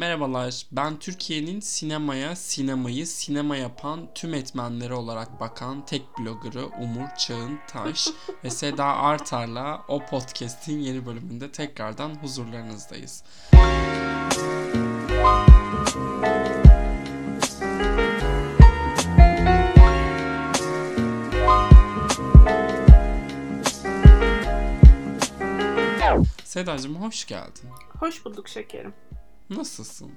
Merhabalar, ben Türkiye'nin sinemaya, sinemayı sinema yapan tüm etmenleri olarak bakan tek bloggerı Umur Çağın Taş ve Seda Artar'la o podcast'in yeni bölümünde tekrardan huzurlarınızdayız. Sedacığım hoş geldin. Hoş bulduk şekerim. Nasılsın?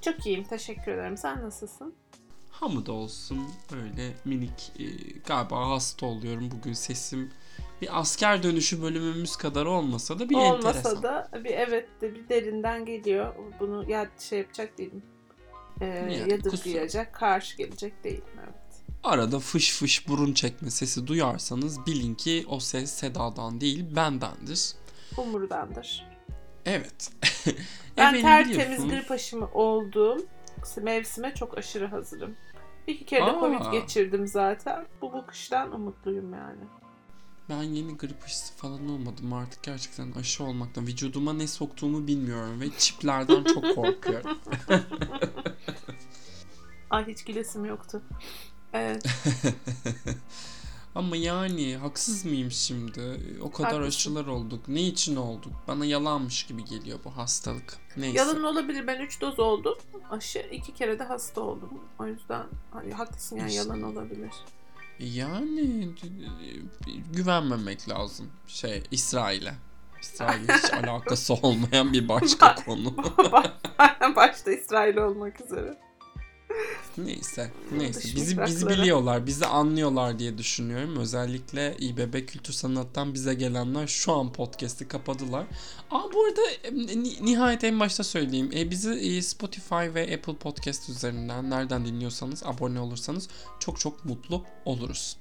Çok iyiyim, teşekkür ederim. Sen nasılsın? Hamdolsun öyle minik e, galiba hasta oluyorum bugün sesim bir asker dönüşü bölümümüz kadar olmasa da bir Olmasa enteresan. da bir evet de bir derinden geliyor. Bunu ya şey yapacak değilim. Ee, Yani yadırgayacak, karşı gelecek değilim. Evet. Arada fış fış burun çekme sesi duyarsanız bilin ki o ses Seda'dan değil bendendir. Umurdandır. Evet. Ben Efendim tertemiz biliyorsunuz- grip aşımı olduğum mevsime çok aşırı hazırım. İki kere de Aa. Covid geçirdim zaten. Bu bu kıştan umutluyum yani. Ben yeni grip aşısı falan olmadım artık gerçekten aşı olmaktan. Vücuduma ne soktuğumu bilmiyorum ve çiplerden çok korkuyorum. Ay hiç gülesim yoktu. Evet. Ama yani haksız mıyım şimdi? O kadar Haklısın. aşılar olduk. Ne için olduk? Bana yalanmış gibi geliyor bu hastalık. Neyse. Yalan olabilir. Ben 3 doz oldum. Aşı iki kere de hasta oldum. O yüzden hani haklısın yani İşte. yalan olabilir. Yani güvenmemek lazım. Şey İsrail'e. İsrail'le hiç alakası olmayan bir başka konu. Başta İsrail olmak üzere. Neyse. Neyse. Bizi bizi biliyorlar, bizi anlıyorlar diye düşünüyorum. Özellikle İBB Kültür Sanat'tan bize gelenler şu an podcast'i kapadılar. Aa bu arada ni- nihayet en başta söyleyeyim. E, bizi e, Spotify ve Apple Podcast üzerinden nereden dinliyorsanız abone olursanız çok çok mutlu oluruz.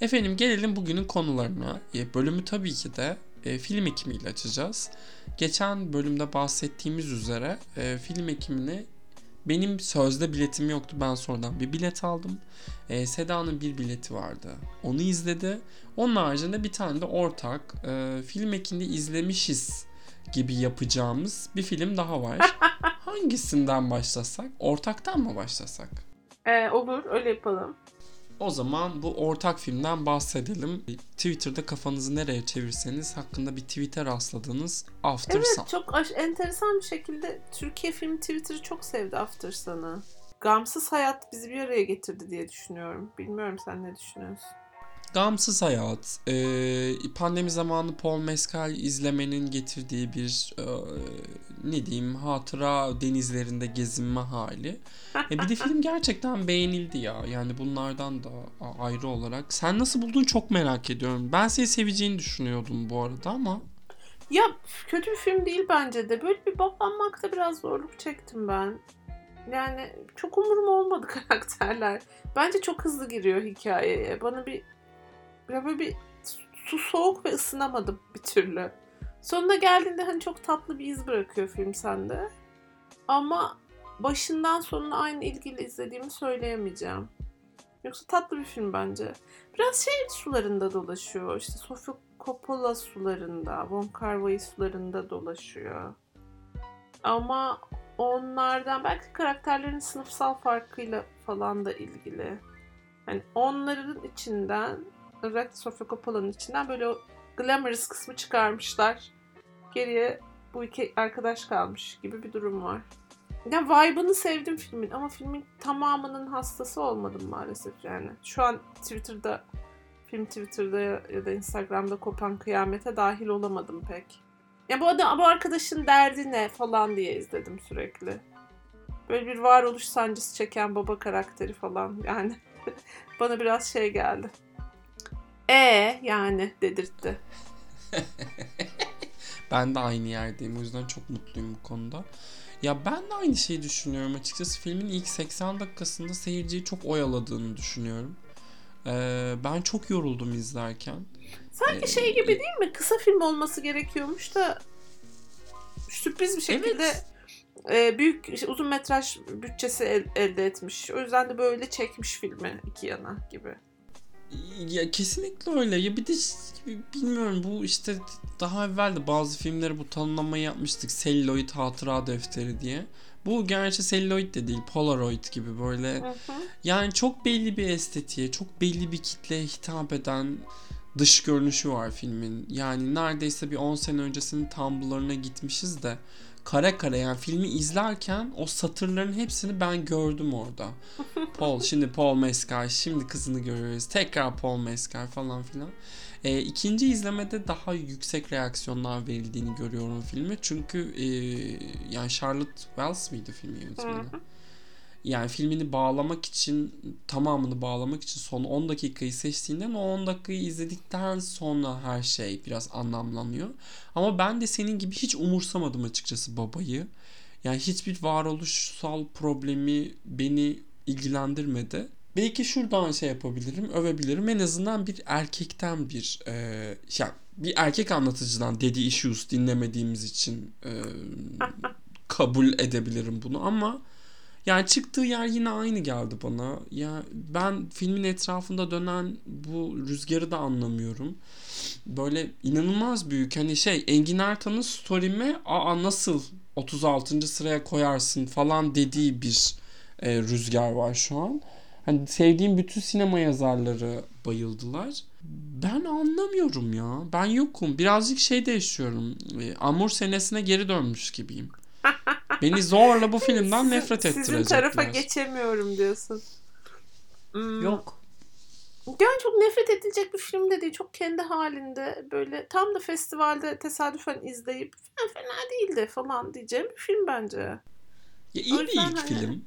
Efendim gelelim bugünün konularına. E, bölümü tabii ki de e, film ekimiyle açacağız. Geçen bölümde bahsettiğimiz üzere e, film ekimini benim sözde biletim yoktu. Ben sonradan bir bilet aldım. E, Seda'nın bir bileti vardı. Onu izledi. Onun haricinde bir tane de ortak e, film ekinde izlemişiz gibi yapacağımız bir film daha var. Hangisinden başlasak? Ortaktan mı başlasak? Ee, olur öyle yapalım. O zaman bu ortak filmden bahsedelim. Twitter'da kafanızı nereye çevirseniz hakkında bir tweet'e rastladığınız After Evet Sun. çok aş- enteresan bir şekilde Türkiye film Twitter'ı çok sevdi After Sun'ı. Gamsız hayat bizi bir araya getirdi diye düşünüyorum. Bilmiyorum sen ne düşünüyorsun? Gamsız hayat, e, pandemi zamanı Paul Mescal izlemenin getirdiği bir e, ne diyeyim hatıra denizlerinde gezinme hali. E, bir de film gerçekten beğenildi ya. Yani bunlardan da ayrı olarak. Sen nasıl buldun çok merak ediyorum. Ben seni seveceğini düşünüyordum bu arada ama. Ya kötü bir film değil bence de. Böyle bir bağlanmakta biraz zorluk çektim ben. Yani çok umurum olmadı karakterler. Bence çok hızlı giriyor hikayeye. Bana bir ya böyle bir su soğuk ve ısınamadım bir türlü. Sonuna geldiğinde hani çok tatlı bir iz bırakıyor film sende. Ama başından sonuna aynı ilgiyle izlediğimi söyleyemeyeceğim. Yoksa tatlı bir film bence. Biraz şey sularında dolaşıyor. İşte Sofia Coppola sularında, Von Kar-wai sularında dolaşıyor. Ama onlardan belki karakterlerin sınıfsal farkıyla falan da ilgili. Hani onların içinden özellikle Sofia Coppola'nın içinden böyle o glamorous kısmı çıkarmışlar. Geriye bu iki arkadaş kalmış gibi bir durum var. Ya vibe'ını sevdim filmin ama filmin tamamının hastası olmadım maalesef yani. Şu an Twitter'da film Twitter'da ya da Instagram'da kopan kıyamete dahil olamadım pek. Ya bu adam bu arkadaşın derdi ne falan diye izledim sürekli. Böyle bir varoluş sancısı çeken baba karakteri falan yani bana biraz şey geldi. E yani dedirtti. Ben de aynı yerdeyim. O yüzden çok mutluyum bu konuda. Ya ben de aynı şeyi düşünüyorum açıkçası. Filmin ilk 80 dakikasında seyirciyi çok oyaladığını düşünüyorum. Ee, ben çok yoruldum izlerken. Sanki Ee, şey gibi değil mi? Kısa film olması gerekiyormuş da sürpriz bir şekilde Evet. e, büyük uzun metraj bütçesi el- elde etmiş. O yüzden de böyle çekmiş filmi iki yana gibi. Ya kesinlikle öyle. Ya bir de bilmiyorum bu işte daha evvel de bazı filmleri bu tanımlamayı yapmıştık. Celluloid hatıra defteri diye. Bu gerçi celluloid de değil, polaroid gibi böyle. Hı hı. Yani çok belli bir estetiğe, çok belli bir kitleye hitap eden dış görünüşü var filmin. Yani neredeyse bir 10 sene öncesinin Tumblr'ına gitmişiz de kare kare yani filmi izlerken o satırların hepsini ben gördüm orada. Paul, şimdi Paul Mescal, şimdi kızını görüyoruz. Tekrar Paul Mescal falan filan. E, ikinci izlemede daha yüksek reaksiyonlar verildiğini görüyorum filme. Çünkü e, yani Charlotte Wells mıydı filmin yönetmeni? Yani filmini bağlamak için tamamını bağlamak için son 10 dakikayı seçtiğinden o 10 dakikayı izledikten sonra her şey biraz anlamlanıyor. Ama ben de senin gibi hiç umursamadım açıkçası babayı. Yani hiçbir varoluşsal problemi beni ilgilendirmedi. Belki şuradan şey yapabilirim, övebilirim. En azından bir erkekten bir e, yani bir erkek anlatıcıdan dediği issues dinlemediğimiz için e, kabul edebilirim bunu ama yani çıktığı yer yine aynı geldi bana. Ya ben filmin etrafında dönen bu rüzgarı da anlamıyorum. Böyle inanılmaz büyük hani şey Engin Ertan'ın story'me aa nasıl 36. sıraya koyarsın falan dediği bir e, rüzgar var şu an. Hani sevdiğim bütün sinema yazarları bayıldılar. Ben anlamıyorum ya. Ben yokum. Birazcık şeyde yaşıyorum. E, Amur senesine geri dönmüş gibiyim. Beni zorla bu filmden Sizin- nefret ettirecekler. Sizin tarafa geçemiyorum diyorsun. Hmm. Yok. Yani çok nefret edilecek bir film de değil. Çok kendi halinde böyle tam da festivalde tesadüfen izleyip "Ha, fena değildi falan diyeceğim bir film bence. Ya iyi bir ilk hani- film.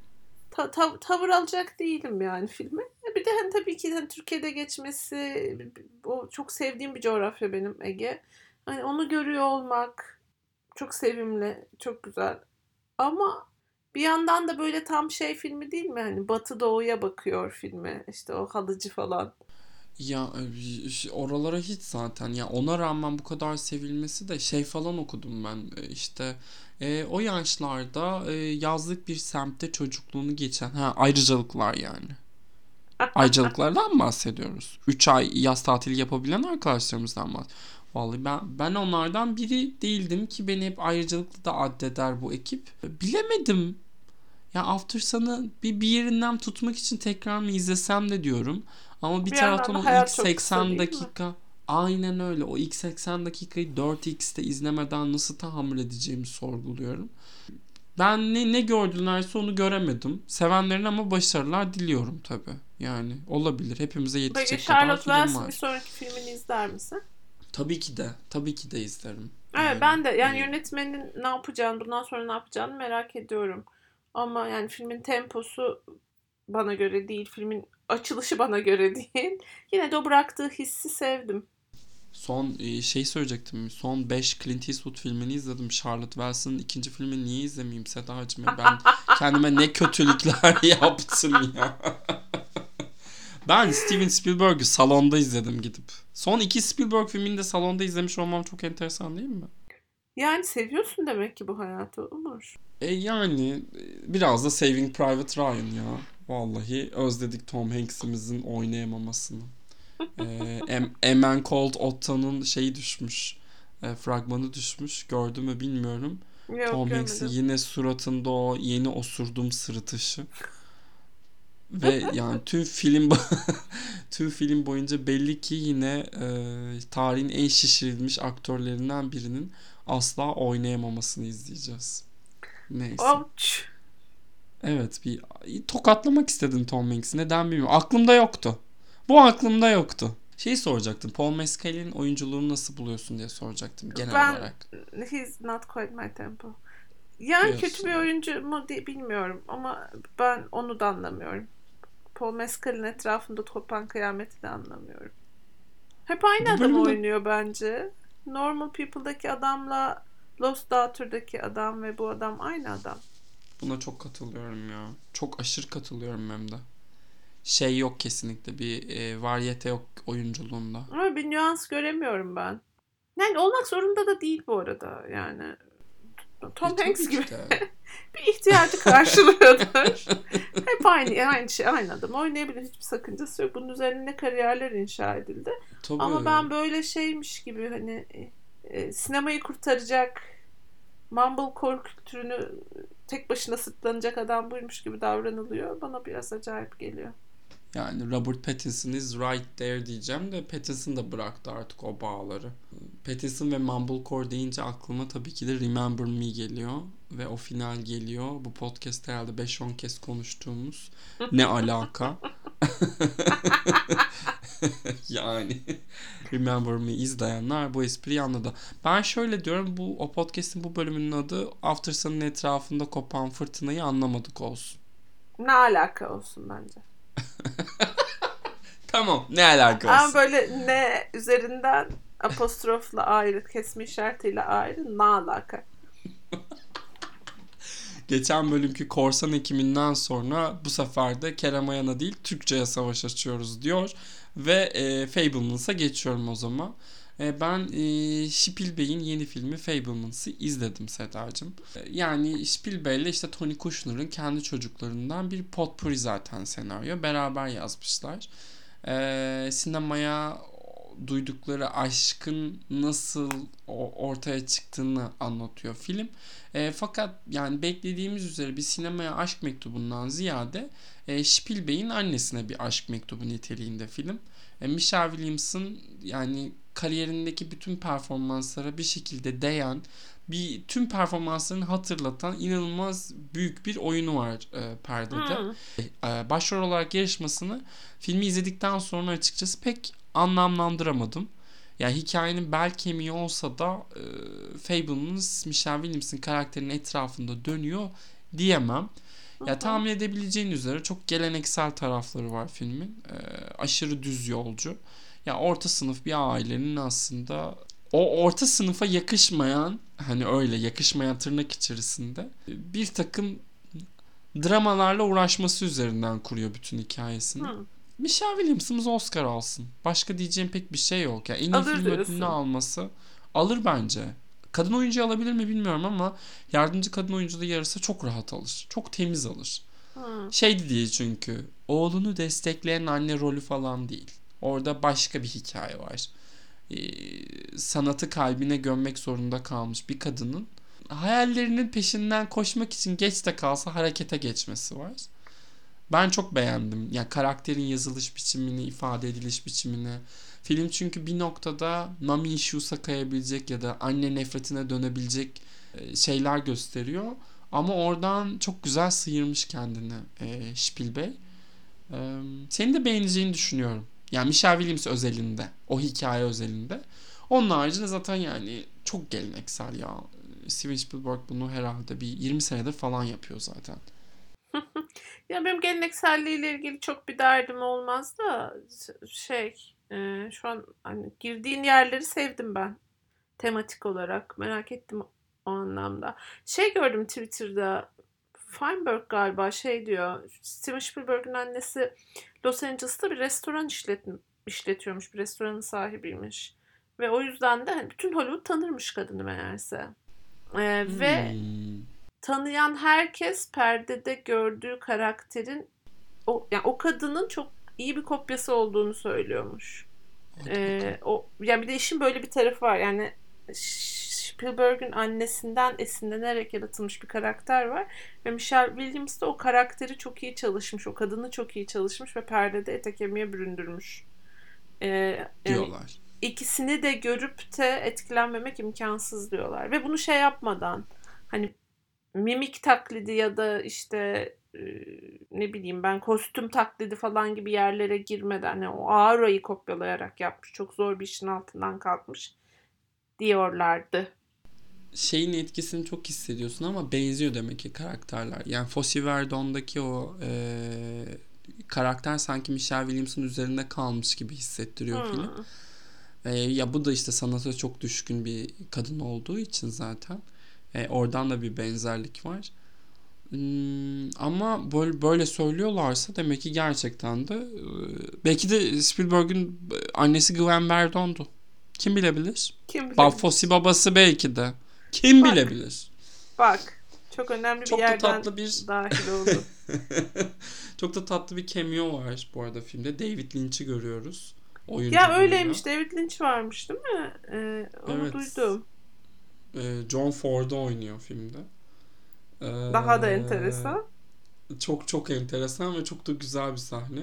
Ta- tav- tavır alacak değilim yani filme. Bir de hani tabii ki hani Türkiye'de geçmesi o çok sevdiğim bir coğrafya benim Ege. Hani onu görüyor olmak çok sevimli, çok güzel. Ama bir yandan da böyle tam şey filmi değil mi? Hani Batı Doğu'ya bakıyor filme. İşte o halıcı falan. Ya e, oralara hiç zaten ya ona rağmen bu kadar sevilmesi de şey falan okudum ben E, işte e, o yaşlarda e, yazlık bir semtte çocukluğunu geçen ha ayrıcalıklar yani. Ayrıcalıklardan bahsediyoruz. 3 ay yaz tatili yapabilen arkadaşlarımızdan bahsediyoruz. Vallahi ben ben onlardan biri değildim ki beni hep ayrıcalıklı da addeder bu ekip. Bilemedim. Ya After Sun'ı bir, bir yerinden tutmak için tekrar mı izlesem de diyorum. Ama bir, Bir taraftan o ilk hayat çok kısa 80 değil mi? dakika aynen öyle. O ilk 80 dakikayı 4x'te izlemeden nasıl tahammül edeceğimi sorguluyorum. Ben ne, ne gördülerse onu göremedim. Sevenlerin ama başarılar diliyorum tabi. Yani olabilir. Hepimize Peki yetecek kadar Charlotte film var. bir sonraki filmini izler misin? Tabii ki de. Tabii ki de izlerim. Evet Yani, ben de yani e, yönetmenin ne yapacağını bundan sonra ne yapacağını merak ediyorum. Ama yani filmin temposu bana göre değil, filmin açılışı bana göre değil. Yine de o bıraktığı hissi sevdim. Son e, şey söyleyecektim. Son 5 Clint Eastwood filmini izledim. Charlotte Wells'ın ikinci filmini niye izlemeyeyim Sedacığım? Ben kendime ne kötülükler yaptım ya. Ben Steven Spielberg'ü salonda izledim gidip. Son iki Spielberg filmini de salonda izlemiş olmam çok enteresan değil mi? Yani seviyorsun demek ki bu hayatı Umur. E yani e, biraz da Saving Private Ryan ya. Vallahi özledik Tom Hanks'imizin oynayamamasını. E, A Man Called Otto'nun şeyi düşmüş. E, fragmanı düşmüş. Gördün mü bilmiyorum. Yok Tom Hanks'in yine suratında o yeni osurdum sırıtışı. Ve yani tüm film tüm film boyunca belli ki yine e, tarihin en şişirilmiş aktörlerinden birinin asla oynayamamasını izleyeceğiz. Neyse. Ouch. Evet bir tokatlamak istedim Tom Hanks'i. Neden bilmiyorum. Aklımda yoktu. Bu aklımda yoktu. Şeyi soracaktım. Paul Mescal'in oyunculuğunu nasıl buluyorsun diye soracaktım genel Ben- olarak. He's not quite my tempo. Yani Diyorsun. kötü bir oyuncu mu diye bilmiyorum ama ben onu da anlamıyorum. Paul Mescal'in etrafında topan kıyameti de anlamıyorum. Hep aynı adam oynuyor bence. Normal People'daki adamla Lost Daughter'daki adam ve bu adam aynı adam. Buna çok katılıyorum ya. Çok aşırı katılıyorum hem de. Şey yok kesinlikle bir e, varyete yok oyunculuğunda. Ama bir nüans göremiyorum ben. Yani olmak zorunda da değil bu arada yani. Tom E, tabii Hanks gibi de. bir ihtiyacı karşılıyordur. Hep aynı, aynı şey, aynı adam oynayabilir. Hiçbir sakıncası yok. Bunun üzerine ne kariyerler inşa edildi. Tabii. Ama ben böyle şeymiş gibi hani e, sinemayı kurtaracak mumblecore kültürünü tek başına sırtlanacak adam buymuş gibi davranılıyor. Bana biraz acayip geliyor. Yani Robert Pattinson is right there diyeceğim de Pattinson da bıraktı artık o bağları. Pattinson ve Mumblecore deyince aklıma tabii ki de Remember Me geliyor ve o final geliyor. Bu podcast herhalde 5-10 kez konuştuğumuz ne alaka? yani Remember Me izleyenler bu espriyi anladı. Ben şöyle diyorum bu o podcast'in bu bölümünün adı After Sun'ın etrafında kopan fırtınayı anlamadık olsun. Ne alaka olsun bence. tamam ne alaka olsun. Ama böyle ne üzerinden apostrofla ayrı, kesme işaretiyle ayrı ne alaka. Geçen bölümkü korsan ekiminden sonra bu sefer de Kerem Ayan'a değil Türkçe'ye savaş açıyoruz diyor. Ve e, Fablemans'a geçiyorum o zaman. E, ben e, Spielberg'in yeni filmi Fablemans'ı izledim Sedacığım. E, yani Spielberg'le işte Tony Kushner'ın kendi çocuklarından bir potpourri zaten senaryo. Beraber yazmışlar. Sinemaya duydukları aşkın nasıl ortaya çıktığını anlatıyor film. E, fakat yani beklediğimiz üzere bir sinemaya aşk mektubundan ziyade e, Spielberg'in annesine bir aşk mektubu niteliğinde film. E, Michelle Williams'ın yani kariyerindeki bütün performanslara bir şekilde değen bir tüm performanslarını hatırlatan inanılmaz büyük bir oyunu var e, perdede. Hmm. E, başrol olarak yarışmasını filmi izledikten sonra açıkçası pek anlamlandıramadım. Yani hikayenin bel kemiği olsa da e, Fableman's Michelle Williams'ın karakterinin etrafında dönüyor diyemem. Ya tahmin edebileceğin üzere çok geleneksel tarafları var filmin. E, aşırı düz yolcu. Ya orta sınıf bir ailenin aslında o orta sınıfa yakışmayan hani öyle yakışmayan tırnak içerisinde bir takım dramalarla uğraşması üzerinden kuruyor bütün hikayesini. Hı. Michelle Williams'ımız Oscar alsın. Başka diyeceğim pek bir şey yok. Yani en iyi alır film ödülünü alması alır bence. Kadın oyuncu alabilir mi bilmiyorum ama yardımcı kadın oyuncu da yarısı çok rahat alır. Çok temiz alır. Hmm. Şeydi diye çünkü oğlunu destekleyen anne rolü falan değil. Orada başka bir hikaye var. Ee, sanatı kalbine gömmek zorunda kalmış bir kadının hayallerinin peşinden koşmak için geç de kalsa harekete geçmesi var. Ben çok beğendim. Yani karakterin yazılış biçimini, ifade ediliş biçimini. Film çünkü bir noktada mommy issues'a kayabilecek ya da anne nefretine dönebilecek e, şeyler gösteriyor. Ama oradan çok güzel sıyırmış kendini e, Spielberg. E, senin de beğeneceğini düşünüyorum. Yani Michelle Williams özelinde. O hikaye özelinde. Onun haricinde zaten yani çok geleneksel ya. Steven Spielberg bunu herhalde bir 20 senedir falan yapıyor zaten. ya benim gelenekselliğiyle ilgili çok bir derdim olmaz da şey e, şu an hani girdiğin yerleri sevdim ben tematik olarak merak ettim o anlamda. Şey gördüm Twitter'da Feinberg galiba şey diyor Steven Spielberg'in annesi Los Angeles'ta bir restoran işlet, işletiyormuş bir restoranın sahibiymiş. Ve o yüzden de hani bütün Hollywood tanırmış kadını meğerse. Ee, hmm. Ve tanıyan herkes perdede gördüğü karakterin o yani o kadının çok iyi bir kopyası olduğunu söylüyormuş. Ee, o yani bir de işin böyle bir tarafı var. Yani Spielberg'in annesinden esinlenerek yaratılmış bir karakter var. Ve Michelle Williams da o karakteri çok iyi çalışmış. O kadını çok iyi çalışmış ve perdede ete kemiğe büründürmüş. Ee, yani diyorlar. İkisini de görüp de etkilenmemek imkansız diyorlar. Ve bunu şey yapmadan hani mimik taklidi ya da işte ne bileyim ben kostüm taklidi falan gibi yerlere girmeden yani o aurayı kopyalayarak yapmış. Çok zor bir işin altından kalkmış diyorlardı. Şeyin etkisini çok hissediyorsun ama benziyor demek ki karakterler. Yani Fosse Verdon'daki o e, karakter sanki Michelle Williams'ın üzerinde kalmış gibi hissettiriyor hmm. film. E, ya bu da işte sanata çok düşkün bir kadın olduğu için zaten. E, oradan da bir benzerlik var. Hmm, ama böyle, böyle söylüyorlarsa demek ki gerçekten de e, belki de Spielberg'in annesi Gwen Verdon'du. Kim bilebilir? Kim bilebilir? Fossi babası belki de. Kim bak, bilebilir? Bak Çok önemli Çok bir yerden tatlı bir dahil oldu. çok da tatlı bir cameo var bu arada filmde. David Lynch'i görüyoruz. Oyuncu ya öyleymiş. David Lynch varmış değil mi? Ee, onu Evet. duydum. Ee, John Ford'u oynuyor filmde. Ee, Daha da enteresan. Çok çok enteresan ve çok da güzel bir sahne.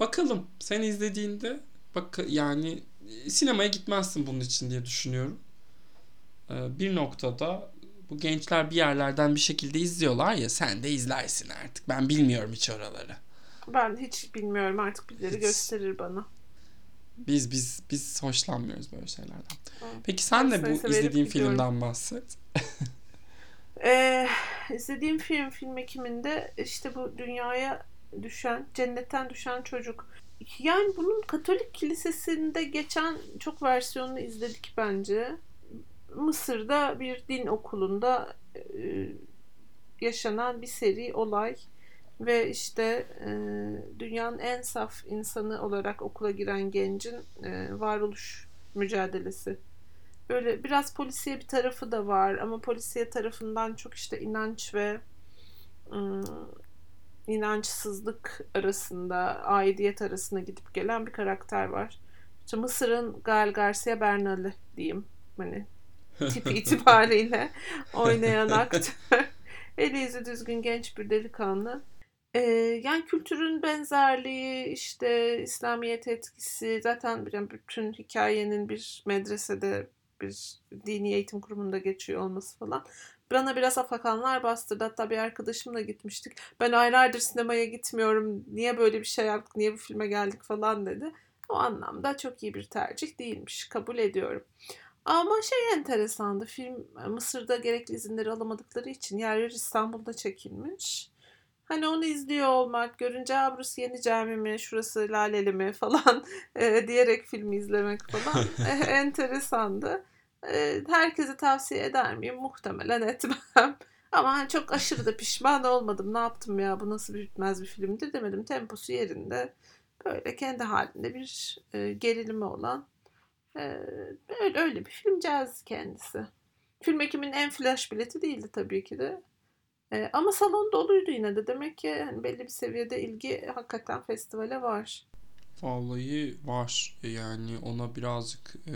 Bakalım sen izlediğinde bak yani sinemaya gitmezsin bunun için diye düşünüyorum. Ee, bir noktada bu gençler bir yerlerden bir şekilde izliyorlar ya sen de izlersin artık. Ben bilmiyorum hiç oraları. Ben hiç bilmiyorum artık birileri Hiç. gösterir bana. Biz biz biz hoşlanmıyoruz böyle şeylerden. Tamam. Peki sen de bu izlediğin gidiyorum. filmden bahset. Ee, izlediğim film film ekiminde işte bu dünyaya düşen, cennetten düşen çocuk. Yani bunun Katolik Kilisesi'nde geçen çok versiyonunu izledik bence. Mısır'da bir din okulunda e, yaşanan bir seri olay ve işte e, dünyanın en saf insanı olarak okula giren gencin e, varoluş mücadelesi. Böyle biraz polisiye bir tarafı da var ama polisiye tarafından çok işte inanç ve inançsızlık arasında, aidiyet arasında gidip gelen bir karakter var. İşte Mısır'ın Gael Garcia Bernal'i diyeyim. Hani tipi itibariyle oynayan aktör. Eli yüzü düzgün genç bir delikanlı. Ee, yani kültürün benzerliği, işte İslamiyet etkisi, zaten yani bütün hikayenin bir medresede, bir dini eğitim kurumunda geçiyor olması falan. Bana biraz afakanlar bastırdı. Hatta bir arkadaşımla gitmiştik. Ben aylardır sinemaya gitmiyorum. Niye böyle bir şey yaptık, niye bu filme geldik falan dedi. O anlamda çok iyi bir tercih değilmiş. Kabul ediyorum. Ama şey enteresandı. Film Mısır'da gerekli izinleri alamadıkları için yer yer İstanbul'da çekilmiş. Hani onu izliyor olmak, görünce "Aa, burası yeni cami mi, şurası laleli mi falan e, diyerek filmi izlemek falan e, enteresandı. E, herkese tavsiye eder miyim? Muhtemelen etmem. Ama hani çok aşırı da pişman olmadım. Ne yaptım ya bu nasıl bir bitmez bir filmdi demedim. Temposu yerinde. Böyle kendi halinde bir e, gerilimi olan e, öyle, öyle bir film caz kendisi. Film ekiminin en flash bileti değildi tabii ki de. E, ama salon doluydu yine de. Demek ki belli bir seviyede ilgi hakikaten festivale var. Vallahi var. Yani ona birazcık e,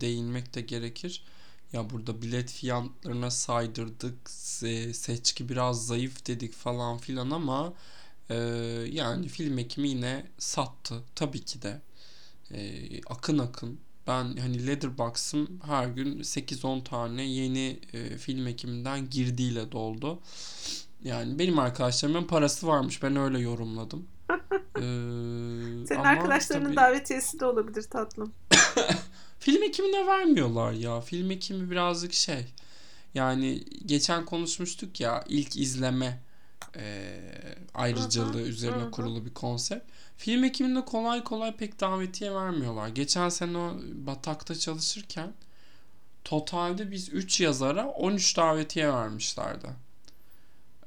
değinmek de gerekir. Ya burada bilet fiyatlarına saydırdık. se- seçki biraz zayıf dedik falan filan ama e, yani film ekimi yine sattı. Tabii ki de. E, akın akın. Ben hani Letterboxd'ım her gün 8-10 tane yeni e, film ekiminden girdiyle doldu. Yani benim arkadaşlarımın parası varmış. Ben öyle yorumladım. Ee, Senin ama arkadaşlarının tabii davetiyesi de olabilir tatlım. film ekimine vermiyorlar ya. Film ekimi birazcık şey. Yani geçen konuşmuştuk ya ilk izleme e, ayrıcalığı Hı hı, üzerine hı. kurulu bir konsept. Film ekiminde kolay kolay pek davetiye vermiyorlar. Geçen sene o Batak'ta çalışırken totalde biz 3 yazara 13 davetiye vermişlerdi.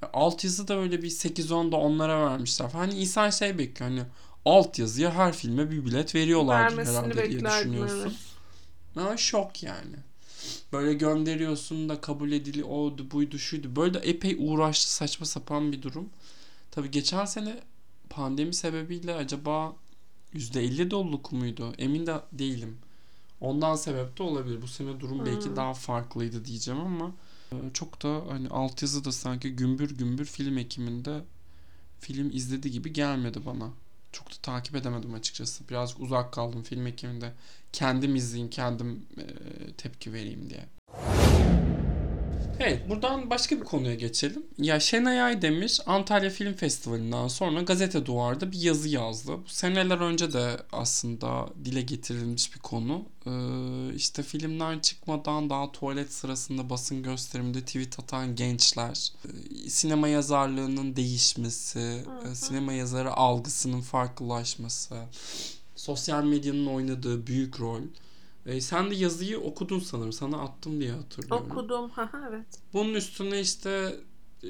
E, Alt yazı da öyle bir 8-10 da onlara vermişler. Hani insan şey bekliyor hani alt yazıya her filme bir bilet veriyorlardır Vermesini herhalde diye düşünüyorsun. evet. Ama şok yani. Böyle gönderiyorsun da kabul edili oydu buydu şuydu. Böyle de epey uğraştı saçma sapan bir durum. Tabii geçen sene pandemi sebebiyle acaba %50 doluluk muydu? Emin de değilim. Ondan sebep de olabilir. Bu sene durum belki Hmm. daha farklıydı diyeceğim ama e, çok da hani altyazı da sanki gümbür gümbür film ekiminde film izledi gibi gelmedi bana. Çok da takip edemedim açıkçası. Birazcık uzak kaldım film ekiminde. Kendim izleyeyim, kendim e, tepki vereyim diye. Evet, buradan başka bir konuya geçelim. Ya Şenay Aydemir Antalya Film Festivali'nden sonra Gazete Duvar'da bir yazı yazdı. Bu seneler önce de aslında dile getirilmiş bir konu. Ee, işte filmler çıkmadan daha tuvalet sırasında basın gösteriminde tweet atan gençler, e, sinema yazarlığının değişmesi, e, sinema yazarı algısının farklılaşması, sosyal medyanın oynadığı büyük rol. E, sen de yazıyı okudun sanırım. Sana attım diye hatırlıyorum. Okudum. Haha, evet. Bunun üstüne işte e,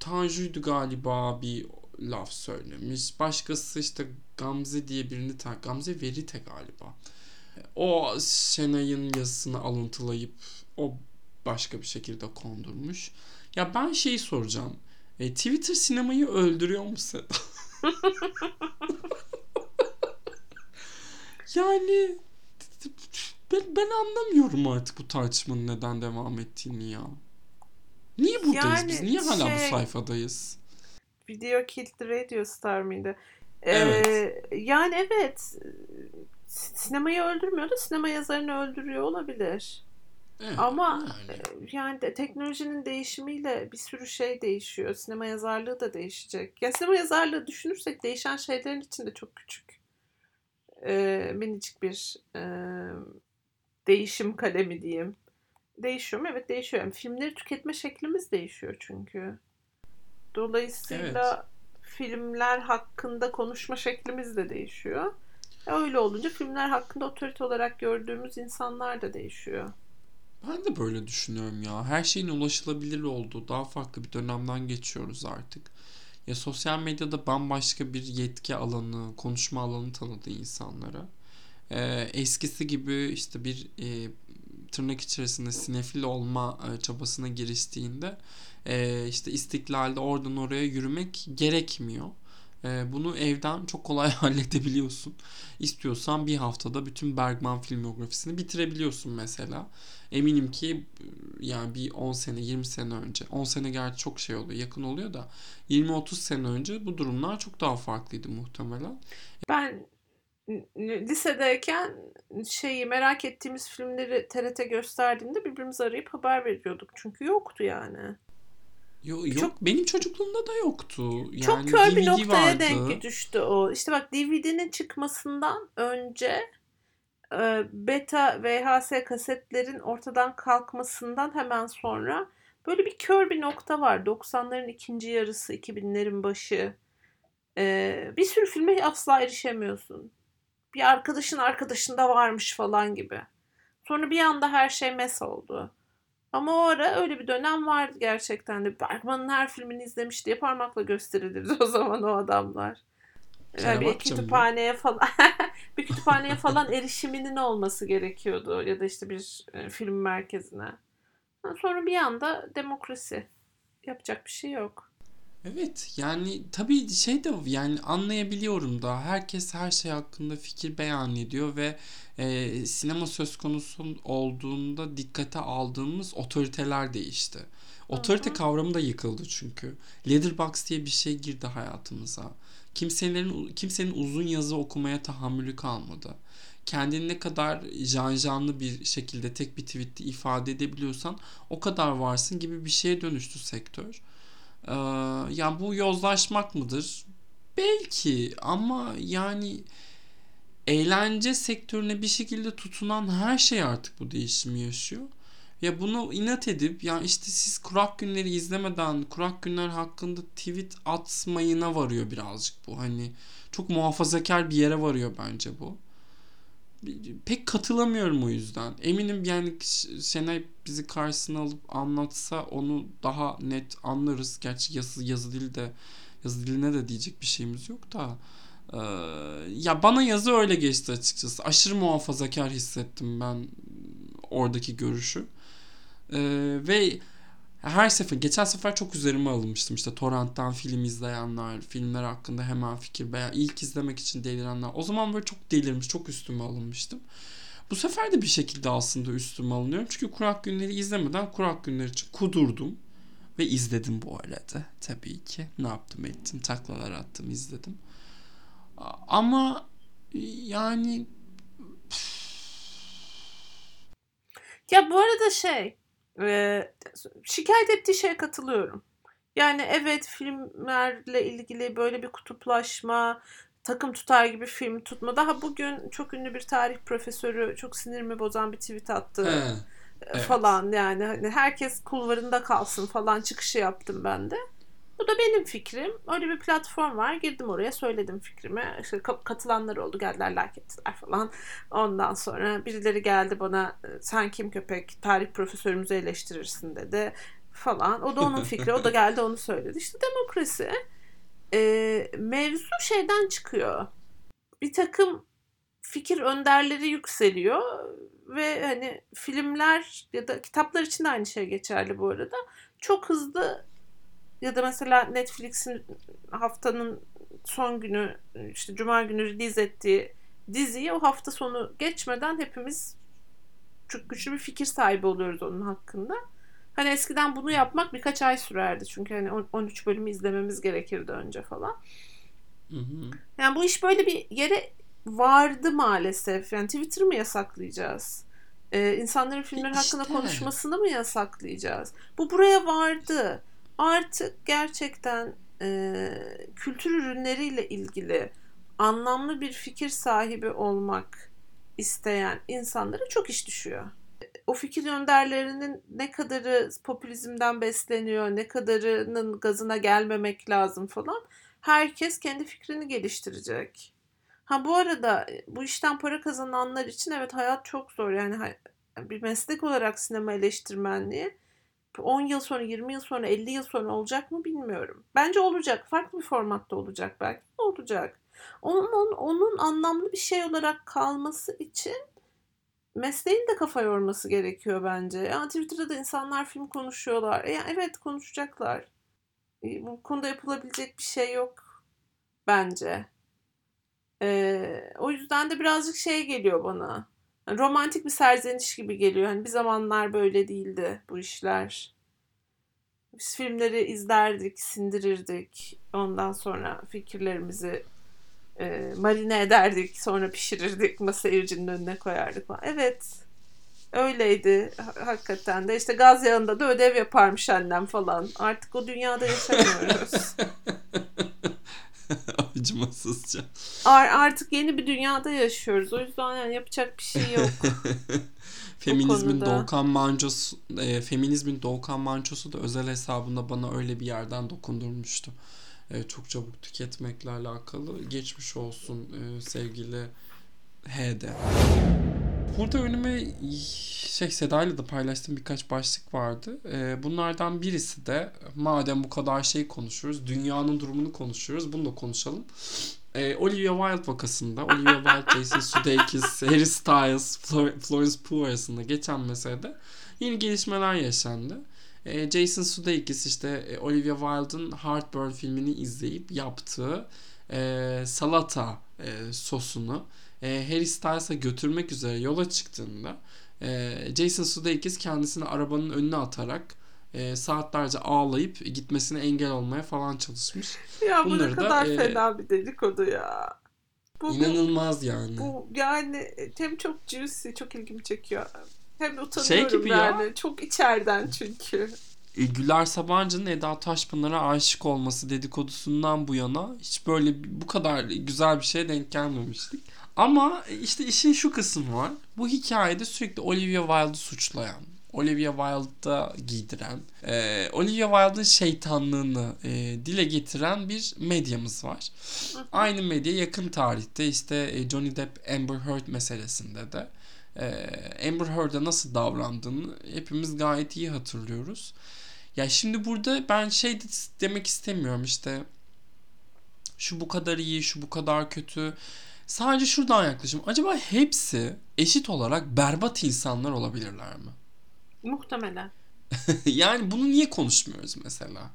Tanju'ydu galiba bir laf söylemiş. Başkası işte Gamze diye birini ta Gamze Verite galiba. O Şenay'ın yazısını alıntılayıp o başka bir şekilde kondurmuş. Ya ben şeyi soracağım. E, Twitter sinemayı öldürüyor mu Seda? yani ben, ben anlamıyorum artık bu tartışmanın neden devam ettiğini ya. Niye buradayız Yani biz? Niye hala bu şey- sayfadayız? Video Killed the Radio Star mıydı? Evet. Ee, yani evet sinemayı öldürmüyor da sinema yazarını öldürüyor olabilir. Evet, Ama yani. yani de, teknolojinin değişimiyle bir sürü şey değişiyor. Sinema yazarlığı da değişecek. Ya sinema yazarlığı düşünürsek değişen şeylerin içinde çok küçük. Ee, minicik bir e, değişim kalemi diyeyim. Değişiyor mu? Evet değişiyor. Yani filmleri tüketme şeklimiz değişiyor çünkü. Dolayısıyla filmler hakkında konuşma şeklimiz de değişiyor. E, Öyle olunca filmler hakkında otorite olarak gördüğümüz insanlar da değişiyor. Ben de böyle düşünüyorum ya. Her şeyin ulaşılabilir olduğu daha farklı bir dönemden geçiyoruz artık. Ya sosyal medyada bambaşka bir yetki alanı, konuşma alanı tanıdı insanlara. Ee, eskisi gibi işte bir e, tırnak içerisinde sinefil olma e, çabasına giriştiğinde e, işte istiklalde oradan oraya yürümek gerekmiyor. E, bunu evden çok kolay halledebiliyorsun. İstiyorsan bir haftada bütün Bergman filmografisini bitirebiliyorsun mesela. Eminim ki yani bir 10 sene 20 sene önce 10 sene gerçi çok şey oluyor yakın oluyor da 20-30 sene önce bu durumlar çok daha farklıydı muhtemelen. Ben lisedeyken şeyi merak ettiğimiz filmleri TRT gösterdiğinde birbirimizi arayıp haber veriyorduk. Çünkü yoktu yani. Yo, yok Çok- benim çocukluğumda da yoktu. Yani Çok kör bir DVD noktaya vardı. denk düştü o. İşte bak DVD'nin çıkmasından önce beta VHS kasetlerin ortadan kalkmasından hemen sonra böyle bir kör bir nokta var. 90'ların ikinci yarısı, 2000'lerin başı. E, bir sürü filme asla erişemiyorsun. Bir arkadaşın arkadaşında varmış falan gibi. Sonra bir anda her şey mes oldu. Ama o ara öyle bir dönem vardı gerçekten de. Bergman'ın her filmini izlemiş diye parmakla gösterilirdi o zaman o adamlar. Yani bir kütüphaneye falan bir kütüphaneye falan erişiminin olması gerekiyordu ya da işte bir e, film merkezine. Sonra bir anda demokrasi. Yapacak bir şey yok. Evet yani tabii şey de yani anlayabiliyorum da herkes her şey hakkında fikir beyan ediyor ve e, sinema söz konusu olduğunda dikkate aldığımız otoriteler değişti. Otorite hı. kavramı da yıkıldı çünkü. Letterboxd diye bir şey girdi hayatımıza. Kimsenin kimsenin uzun yazı okumaya tahammülü kalmadı. Kendini ne kadar janjanlı bir şekilde tek bir tweette ifade edebiliyorsan o kadar varsın gibi bir şeye dönüştü sektör. Ee, yani bu yozlaşmak mıdır? Belki ama yani eğlence sektörüne bir şekilde tutunan her şey artık bu değişimi yaşıyor. Ya bunu inat edip ya işte siz kurak günleri izlemeden kurak günler hakkında tweet atmayına varıyor birazcık bu. Hani çok muhafazakar bir yere varıyor bence bu. Pek katılamıyorum o yüzden. Eminim yani Şenay bizi karşısına alıp anlatsa onu daha net anlarız. Gerçi yazı, yazı dili de yazı diline de diyecek bir şeyimiz yok da. Ee, ya bana yazı öyle geçti açıkçası. Aşırı muhafazakar hissettim ben oradaki görüşü. Ee, ve her sefer, geçen sefer çok üzerime alınmıştım. İşte torrent'tan film izleyenler, filmler hakkında hemen fikir beyan, ilk izlemek için delirenler. O zaman böyle çok delirmiş, çok üstüme alınmıştım. Bu sefer de bir şekilde aslında üstüme alınıyorum. Çünkü kurak günleri izlemeden kurak günler için kudurdum. Ve izledim bu arada. Tabii ki. Ne yaptım ettim. Taklalar attım izledim. Ama yani Ya bu arada şey e, şikayet ettiği şeye katılıyorum. Yani evet filmlerle ilgili böyle bir kutuplaşma, takım tutar gibi film tutma. Daha bugün çok ünlü bir tarih profesörü çok sinirimi bozan bir tweet attı he, evet. falan yani hani herkes kulvarında kalsın falan çıkışı yaptım ben de. Bu da benim fikrim. Öyle bir platform var. Girdim oraya söyledim fikrimi. İşte ka- katılanlar oldu. Geldiler like ettiler falan. Ondan sonra birileri geldi bana sen kim köpek tarih profesörümüzü eleştirirsin dedi falan. O da onun fikri. O da geldi onu söyledi. İşte demokrasi. Ee, mevzu şeyden çıkıyor. Bir takım fikir önderleri yükseliyor ve hani filmler ya da kitaplar için de aynı şey geçerli bu arada. çok hızlı ya da mesela Netflix'in haftanın son günü işte cuma günü release ettiği diziyi o hafta sonu geçmeden hepimiz çok güçlü bir fikir sahibi oluyoruz onun hakkında. Hani eskiden bunu yapmak birkaç ay sürerdi. Çünkü hani 13 bölümü izlememiz gerekirdi önce falan. Hı hı. Yani bu iş böyle bir yere vardı maalesef. Yani Twitter mı yasaklayacağız? Ee, insanların filmler İşte. hakkında konuşmasını mı yasaklayacağız? Bu buraya vardı. Artık gerçekten e, kültür ürünleriyle ilgili anlamlı bir fikir sahibi olmak isteyen insanlara çok iş düşüyor. O fikir önderlerinin ne kadarı popülizmden besleniyor, ne kadarının gazına gelmemek lazım falan. Herkes kendi fikrini geliştirecek. Ha bu arada bu işten para kazananlar için evet hayat çok zor. Yani bir meslek olarak sinema eleştirmenliği 10 yıl sonra, 20 yıl sonra, 50 yıl sonra olacak mı bilmiyorum. Bence olacak. Farklı bir formatta olacak belki. Olacak. Onun, onun, onun anlamlı bir şey olarak kalması için mesleğin de kafa yorması gerekiyor bence. Yani Twitter'da da insanlar film konuşuyorlar. E, evet konuşacaklar. E, Bu konuda yapılabilecek bir şey yok bence. E, o yüzden de birazcık şey geliyor bana. Romantik bir serzeniş gibi geliyor. Hani bir zamanlar böyle değildi bu işler. Biz filmleri izlerdik, sindirirdik. Ondan sonra fikirlerimizi e, marine ederdik. Sonra pişirirdik. Seyircinin önüne koyardık falan. Evet. Öyleydi ha- hakikaten de. işte gaz yağında da ödev yaparmış annem falan. Artık o dünyada yaşamıyoruz. Ar- artık yeni bir dünyada yaşıyoruz. O yüzden yani yapacak bir şey yok. Feminizmin. Doğukan Mancosu, e, feminizmin Doğukan Mançosu da özel hesabında bana öyle bir yerden dokundurmuştu. E, çok çabuk tüketmekle alakalı. Geçmiş olsun e, sevgili HD. Burada önüme şey Seda'yla da paylaştığım birkaç başlık vardı. E, bunlardan birisi de madem bu kadar şey konuşuyoruz, dünyanın durumunu konuşuyoruz, bunu da konuşalım. E, Olivia Wilde vakasında Olivia Wilde, Jason Sudeikis, Harry Styles, Flor- Florence Pugh arasında geçen meselede yeni gelişmeler yaşandı. E, Jason Sudeikis işte e, Olivia Wilde'ın Heartburn filmini izleyip yaptığı e, salata e, sosunu e, Harry Styles'a götürmek üzere yola çıktığında e, Jason Sudeikis kendisini arabanın önüne atarak e, saatlerce ağlayıp gitmesine engel olmaya falan çalışmış. ya bu ne Bunları da, kadar e, fena bir dedikodu ya. Bu, bu, İnanılmaz yani. bu yani hem çok juicy, çok ilgimi çekiyor. Hem utanıyorum Şey gibi ya. yani. Çok içeriden çünkü. E, Güler Sabancı'nın Eda Taşpınar'a aşık olması dedikodusundan bu yana hiç böyle bu kadar güzel bir şeye denk gelmemiştik. Ama işte işin şu kısmı var. Bu hikayede sürekli Olivia Wilde'ı suçlayan, Olivia Wilde'da giydiren, e, Olivia Wilde'ın şeytanlığını e, dile getiren bir medyamız var. Aynı medya yakın tarihte işte e, Johnny Depp Amber Heard meselesinde de e, Amber Heard'a nasıl davrandığını hepimiz gayet iyi hatırlıyoruz. Ya şimdi burada ben şey de demek istemiyorum işte şu bu kadar iyi, şu bu kadar kötü. Sadece şuradan yaklaşım. Acaba hepsi eşit olarak berbat insanlar olabilirler mi? Muhtemelen. yani bunu niye konuşmuyoruz mesela?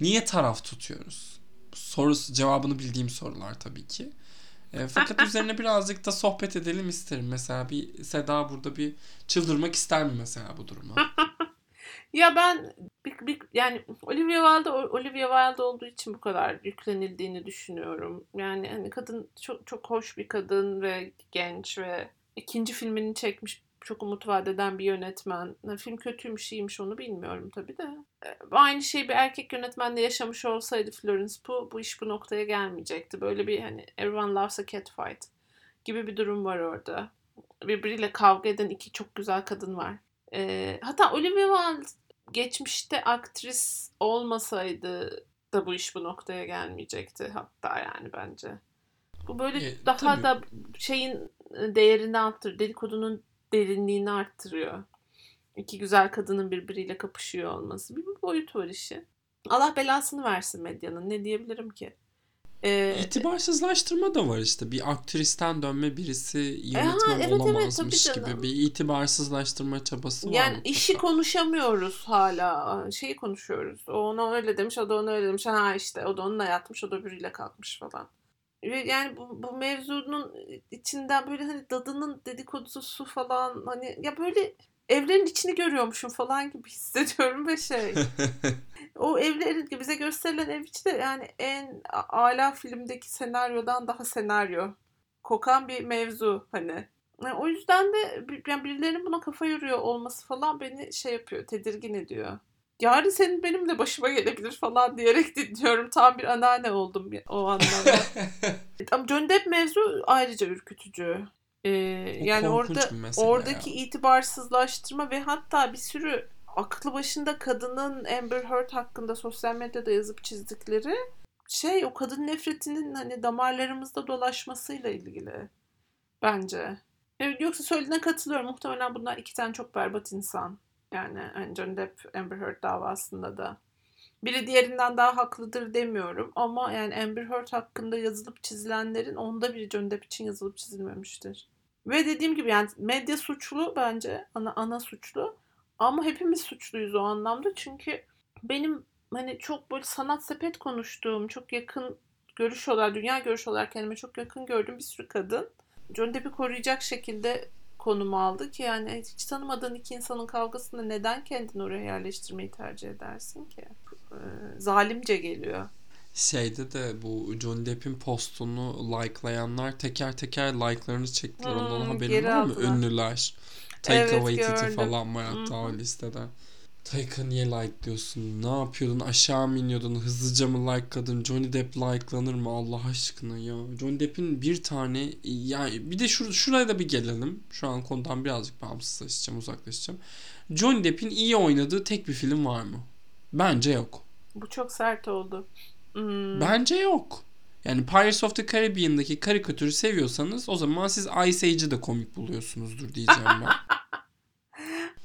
Niye taraf tutuyoruz? Sorusu cevabını bildiğim sorular tabii ki. E, fakat üzerine birazcık da sohbet edelim isterim. Mesela bir Seda burada bir çıldırmak ister mi mesela bu duruma? Ya ben bir, bir, yani Olivia Wilde Olivia Wilde olduğu için bu kadar yüklenildiğini düşünüyorum. Yani hani kadın çok çok hoş bir kadın ve genç ve ikinci filmini çekmiş çok umut vaat eden bir yönetmen. Film kötüymüş iyiymiş onu bilmiyorum tabii de. E, Aynı şey bir erkek yönetmenle yaşamış olsaydı Florence Pugh bu iş bu noktaya gelmeyecekti. Böyle bir hani everyone loves a cat fight gibi bir durum var orada. Birbiriyle kavga eden iki çok güzel kadın var. E, hatta Olivia Wilde geçmişte aktris olmasaydı da bu iş bu noktaya gelmeyecekti hatta yani bence. Bu böyle E, daha tabii. da şeyin değerini arttırıyor. Dedikodunun derinliğini arttırıyor. İki güzel kadının birbiriyle kapışıyor olması. Bir, bir boyut var işi. Allah belasını versin medyanın. Ne diyebilirim ki? Ee, İtibarsızlaştırma da var işte. Bir aktristen dönme birisi yönetmen evet, evet, olamazmış tabii gibi bir itibarsızlaştırma çabası var. yani mutlaka. işi konuşamıyoruz hala. Şeyi konuşuyoruz. O ona öyle demiş, o da ona öyle demiş. Ha işte o da onunla yatmış, o da biriyle kalkmış falan. Yani bu, bu mevzunun içinden böyle hani dadının dedikodusu falan hani ya böyle evlerin içini görüyormuşum falan gibi hissediyorum ve şey o evlerin bize gösterilen ev içi de yani en ala filmdeki senaryodan daha senaryo kokan bir mevzu hani. Yani o yüzden de yani birilerinin buna kafa yoruyor olması falan beni şey yapıyor, tedirgin ediyor. Yarın senin benim de başıma gelebilir falan diyerek dinliyorum. Tam bir anneanne oldum o anlamda. Ama Johnny Depp mevzu ayrıca ürkütücü. Ee, yani orada oradaki ya. itibarsızlaştırma ve hatta bir sürü aklı başında kadının Amber Heard hakkında sosyal medyada yazıp çizdikleri şey o kadın nefretinin hani damarlarımızda dolaşmasıyla ilgili bence. Evet, yoksa söylediğine katılıyorum. Muhtemelen bunlar iki tane çok berbat insan. Yani Johnny Depp Amber Heard davasında da. Biri diğerinden daha haklıdır demiyorum ama yani Amber Heard hakkında yazılıp çizilenlerin onda biri Johnny Depp için yazılıp çizilmemiştir. Ve dediğim gibi yani medya suçlu bence ana ana suçlu ama hepimiz suçluyuz o anlamda çünkü benim hani çok böyle sanat sepet konuştuğum çok yakın görüş olarak dünya görüş olarak kendime çok yakın gördüğüm bir sürü kadın Johnny Depp'i koruyacak şekilde konumu aldı ki yani hiç tanımadığın iki insanın kavgasında neden kendini oraya yerleştirmeyi tercih edersin ki? Ee, zalimce geliyor. Şeyde de bu Johnny Depp'in postunu likelayanlar teker teker like'larını çektiler. Ondan Hmm, haberin geri var mı? Ünlüler. Taika Evet, Waititi gördüm. falan var hatta Hı o listede. Taika niye like diyorsun? Ne yapıyordun? Aşağı mı iniyordun? Hızlıca mı like'ladın? Johnny Depp like'lanır mı Allah aşkına ya? Johnny Depp'in bir tane yani bir de şur şuraya da bir gelelim. Şu an konudan birazcık bağımsızlaşacağım, uzaklaşacağım. Johnny Depp'in iyi oynadığı tek bir film var mı? Bence yok. Bu çok sert oldu. Hmm. Bence yok. Yani Pirates of the Caribbean'daki karikatürü seviyorsanız o zaman siz Ice Age'i de komik buluyorsunuzdur diyeceğim ben.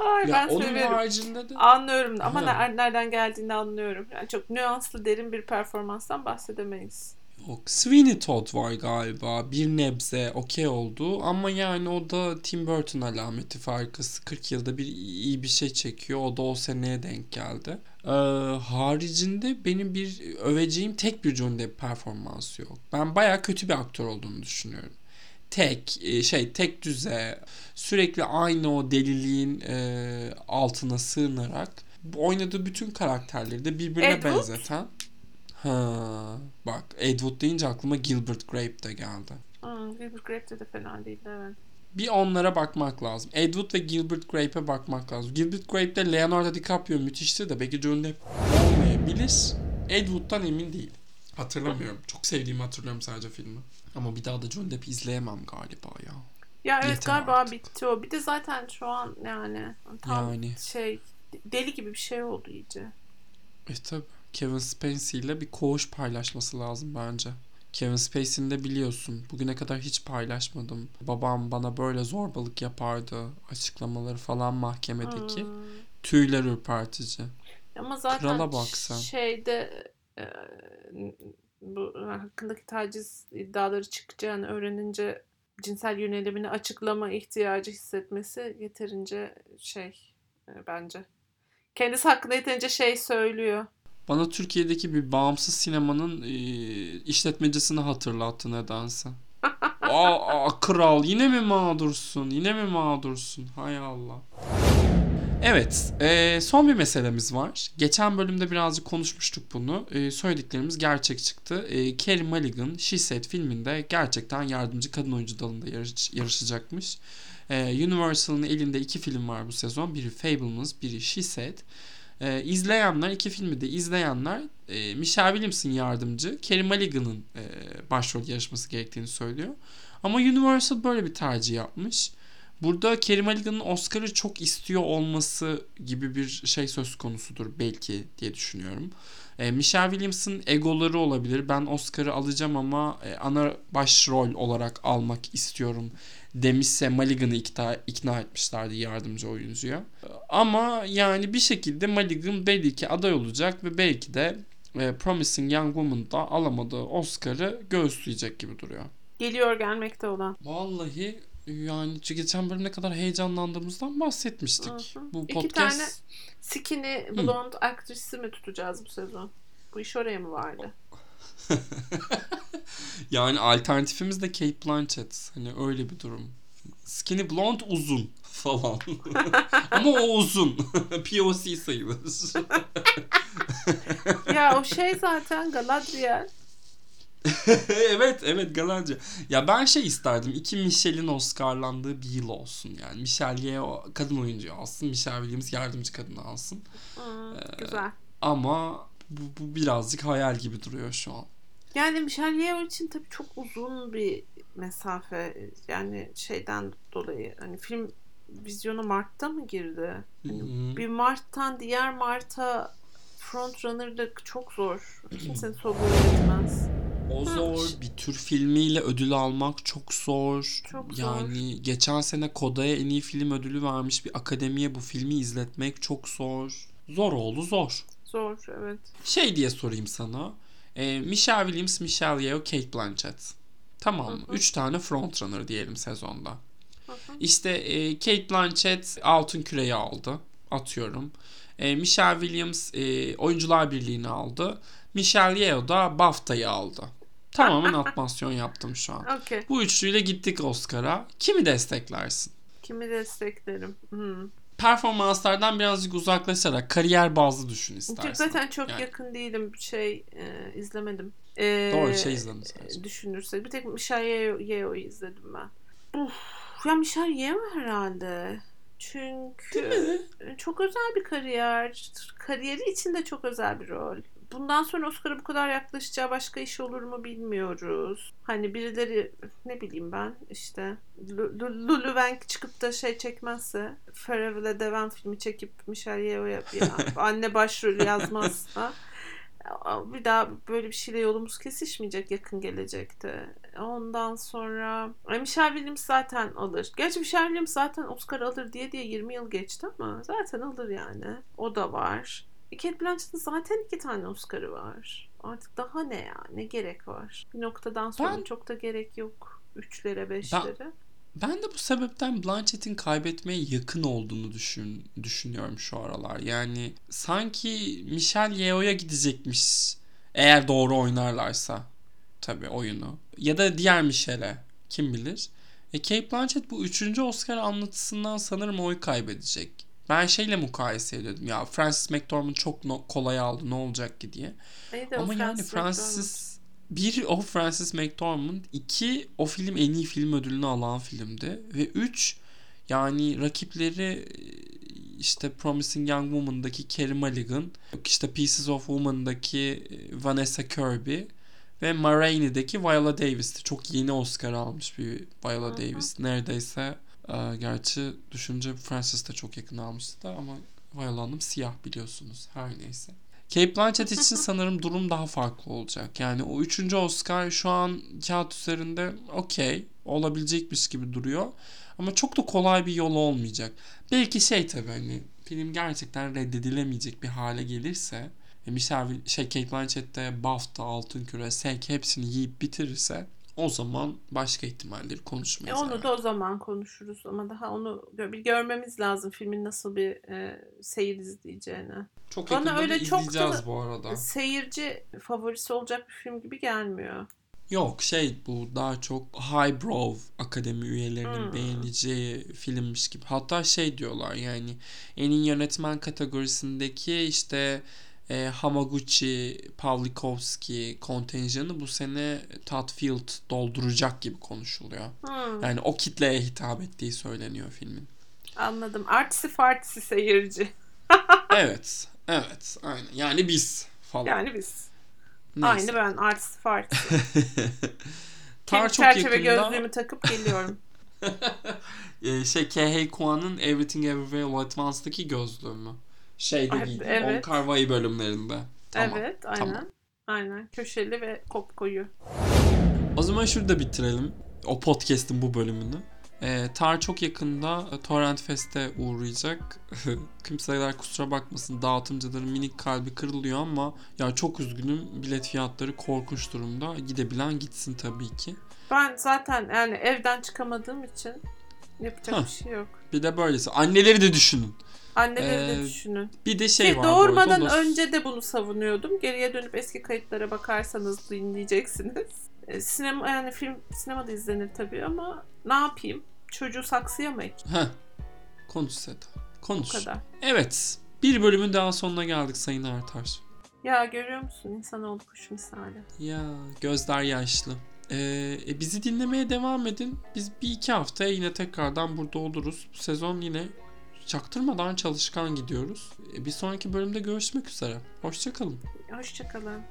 Ay, ya ben onun severim. haricinde de Anlıyorum ama ner- nereden geldiğini anlıyorum. Yani çok nüanslı derin bir performanstan bahsedemeyiz. yok. Sweeney Todd var galiba. Bir nebze okey oldu ama yani o da Tim Burton alameti farkası. 40 yılda bir iyi bir şey çekiyor. O da o seneye denk geldi. Ee, haricinde benim bir öveceğim tek bir Johnny Depp performansı yok. Ben baya kötü bir aktör olduğunu düşünüyorum. Tek e, şey tek düze sürekli aynı o deliliğin e, altına sığınarak oynadığı bütün karakterleri de birbirine Ed Wood? benzeten. Ha, bak Ed Wood deyince aklıma Gilbert Grape de geldi. Hmm, Gilbert Grape de fena değil evet. Bir onlara bakmak lazım. Ed Wood ve Gilbert Grape'e bakmak lazım. Gilbert Grape'de Leonardo DiCaprio müthişti de belki Johnny Depp olmayabilir. Ed Wood'dan emin değil. Hatırlamıyorum. Çok sevdiğimi hatırlıyorum sadece filmi. Ama bir daha da Johnny Depp'i izleyemem galiba ya. Ya evet Yeter galiba artık. bitti o. Bir de zaten şu an yani tam Yani. şey deli gibi bir şey oldu iyice. E tabi. Kevin Spacey ile bir koğuş paylaşması lazım bence. Kevin Spacey'ni de biliyorsun. Bugüne kadar hiç paylaşmadım. Babam bana böyle zorbalık yapardı. Açıklamaları falan mahkemedeki. Hmm. Tüyler ürpertici. Ama zaten Krala bak sen. şeyde e, bu hakkındaki taciz iddiaları çıkacağını öğrenince cinsel yönelimini açıklama ihtiyacı hissetmesi yeterince şey e, bence. Kendisi hakkında yeterince şey söylüyor. Bana Türkiye'deki bir bağımsız sinemanın e, işletmecisini hatırlattı nedense. Aa, aa, kral yine mi mağdursun? Yine mi mağdursun? Hay Allah. Evet, e, son bir meselemiz var. Geçen bölümde birazcık konuşmuştuk bunu. E, söylediklerimiz gerçek çıktı. E, Carey Mulligan, She Said filminde gerçekten yardımcı kadın oyuncu dalında yarış, yarışacakmış. E, Universal'ın elinde iki film var bu sezon. Biri Fablemans, biri She Said. E, izleyenler, iki filmi de izleyenler e, Michelle Williams'ın yardımcı, Carey Mulligan'ın e, başrol yarışması gerektiğini söylüyor. Ama Universal böyle bir tercih yapmış. Burada Carey Mulligan'ın Oscar'ı çok istiyor olması gibi bir şey söz konusudur belki diye düşünüyorum. E, Michelle Williams'ın egoları olabilir. Ben Oscar'ı alacağım ama e, ana başrol olarak almak istiyorum demişse Mulligan'ı ikna, ikna etmişlerdi yardımcı oyuncuya. Ama yani bir şekilde Mulligan belli ki aday olacak ve belki de e, Promising Young Woman'da alamadığı Oscar'ı göğüsleyecek gibi duruyor. Geliyor gelmekte olan. Vallahi yani geçen bölüm ne kadar heyecanlandığımızdan bahsetmiştik. Hı hı. Bu İki podcast tane skinny blond aktrisi mi tutacağız bu sezon? Bu iş oraya mı vardı? yani alternatifimiz de Kate Blanchett. Hani öyle bir durum. Skinny blonde uzun falan. Ama o uzun. POC sayılır. ya o şey zaten Galadriel. evet evet Galadriel. Ya ben şey isterdim. iki Michelle'in Oscar'landığı bir yıl olsun yani. Michelle Yeoh kadın oyuncu alsın. Michelle Williams yardımcı kadın alsın. Hmm, Ee, güzel. Ama bu, bu birazcık hayal gibi duruyor şu an. Yani Michelle Yeoh için tabii çok uzun bir mesafe. Yani şeyden dolayı hani film vizyona Mart'ta mı girdi? Hani bir Mart'tan diğer Mart'a frontrunner'lık çok zor. Kimsenin etmez. O zor. Bir tür filmiyle ödül almak çok zor. Çok zor. yani geçen sene Koda'ya en iyi film ödülü vermiş bir akademiye bu filmi izletmek çok zor. Zor oldu zor. Zor evet. Şey diye sorayım sana. Ee, Michelle Williams, Michelle Yeoh, Kate Blanchett. Tamam mı? Hı hı. Üç tane frontrunner diyelim sezonda. Hı hı. İşte e, Kate Blanchett altın küreyi aldı. Atıyorum. E, Michelle Williams e, Oyuncular Birliği'ni aldı. Michelle Yeoh da BAFTA'yı aldı. Tamamen atmasyon yaptım şu an. Okey. Bu üçlüyle gittik Oscar'a. Kimi desteklersin? Kimi desteklerim? Hmm. Performanslardan birazcık uzaklaşarak kariyer bazlı düşün istersen. zaten çok Yani. yakın değilim. Şey e, izlemedim. E, Doğru, şey izledim sadece. Düşünürsek. Bir tek Michelle Yeoh- izledim ben. Uf, ya Michelle Yeoh herhalde. Çünkü çok özel bir kariyer. Kariyeri içinde çok özel bir rol. Bundan sonra Oscar'a bu kadar yaklaşacağı başka iş olur mu bilmiyoruz. Hani birileri ne bileyim ben işte Lu- Lu- Lulu çıkıp da şey çekmezse Forever'le devam filmi çekip Michelle Yeoh'ya anne başrolü yazmazsa bir daha böyle bir şeyle yolumuz kesişmeyecek yakın gelecekte. Ondan sonra Ay, Michelle Williams zaten alır. Gerçi Michelle Williams zaten Oscar alır diye diye 20 yıl geçti ama zaten alır yani. O da var. Kate Blanchett'ın zaten iki tane Oscar'ı var. Artık daha ne ya? Ne gerek var? Bir noktadan sonra Ben- çok da gerek yok. Üçlere, beşlere. Ben de bu sebepten Blanchett'in kaybetmeye yakın olduğunu düşün, düşünüyorum şu aralar. Yani sanki Michelle Yeoh'ya gidecekmiş eğer doğru oynarlarsa tabii oyunu. Ya da diğer Michelle'e kim bilir. E Kate Blanchett bu üçüncü Oscar anlatısından sanırım oy kaybedecek. Ben şeyle mukayese ediyordum ya Francis McDormand çok no- kolay aldı ne olacak ki diye. Neydi Ama yani Francis Francis bir o Francis McDormand, iki o film en iyi film ödülünü alan filmdi ve üç yani rakipleri işte Promising Young Woman'daki Carey Mulligan, işte Pieces of Woman'daki e, Vanessa Kirby ve Ma Rainey'deki Viola Davis'ti. Çok yeni Oscar almış bir Viola. Davis. Neredeyse e, gerçi düşünce Francis de çok yakın almıştı da ama Viola Hanım siyah biliyorsunuz. Her neyse. Kate Blanchett için sanırım durum daha farklı olacak. Yani o üçüncü Oscar şu an kağıt üzerinde okey olabilecekmiş gibi duruyor. Ama çok da kolay bir yol olmayacak. Belki şey tabii hani film gerçekten reddedilemeyecek bir hale gelirse e, Michelle şey Kate Blanchett de BAFTA, Altın Küre, SEG hepsini yiyip bitirirse o zaman başka ihtimalleri E konuşmayız. onu herhalde. da o zaman konuşuruz ama daha onu bir görmemiz lazım filmin nasıl bir e, seyir izleyeceğini. Çok Bana öyle çok da- bu arada. Seyirci favorisi olacak bir film gibi gelmiyor. Yok şey bu daha çok highbrow akademi üyelerinin Hmm. beğeneceği filmmiş gibi. Hatta şey diyorlar yani en iyi yönetmen kategorisindeki işte e, Hamaguchi, Pavlikovski kontenjanı bu sene Todd Field dolduracak gibi konuşuluyor. Hmm, Yani o kitleye hitap ettiği söyleniyor filmin. Anladım. Artisi fartisi seyirci. Evet, evet, aynen. Yani biz falan. Yani biz. Neyse. Aynı ben artisi fartisi. Tar çok çerçeve yakında gözlüğümü takıp geliyorum. e, şey Kehei Kwan'ın Everything Everywhere All at Once'daki gözlüğü mü? Şeyde Ay, giydi. evet. On Carvai bölümlerinde. Tamam. evet aynen. tamam. Aynen. Köşeli ve kopkoyu. O zaman şurada bitirelim. O podcast'in bu bölümünü. E, Tar çok yakında e, Torrent Fest'e uğrayacak. Kimseler kusura bakmasın dağıtımcıların minik kalbi kırılıyor ama ya çok üzgünüm bilet fiyatları korkunç durumda. Gidebilen gitsin tabii ki. Ben zaten yani evden çıkamadığım için yapacak Hah. bir şey yok. Bir de böylesi. Anneleri de düşünün. Anneleri de Ee, düşünün. Bir de şey Ki var. bu arada, doğurmadan da- önce de bunu savunuyordum. Geriye dönüp eski kayıtlara bakarsanız dinleyeceksiniz. E, Sinema yani film sinemada izlenir tabii ama ne yapayım? Çocuğu saksıya mı ek? Heh. Konuş Seda. Bu Konuş. kadar. Evet. Bir bölümün daha sonuna geldik Sayın Artar. Ya görüyor musun? İnsanoğlu kuş misali. Ya gözler yaşlı. Ee, e, bizi dinlemeye devam edin. Biz bir iki haftaya yine tekrardan burada oluruz. Bu sezon yine Çaktırmadan çalışkan gidiyoruz. E, bir sonraki bölümde görüşmek üzere. Hoşçakalın. Hoşçakalın.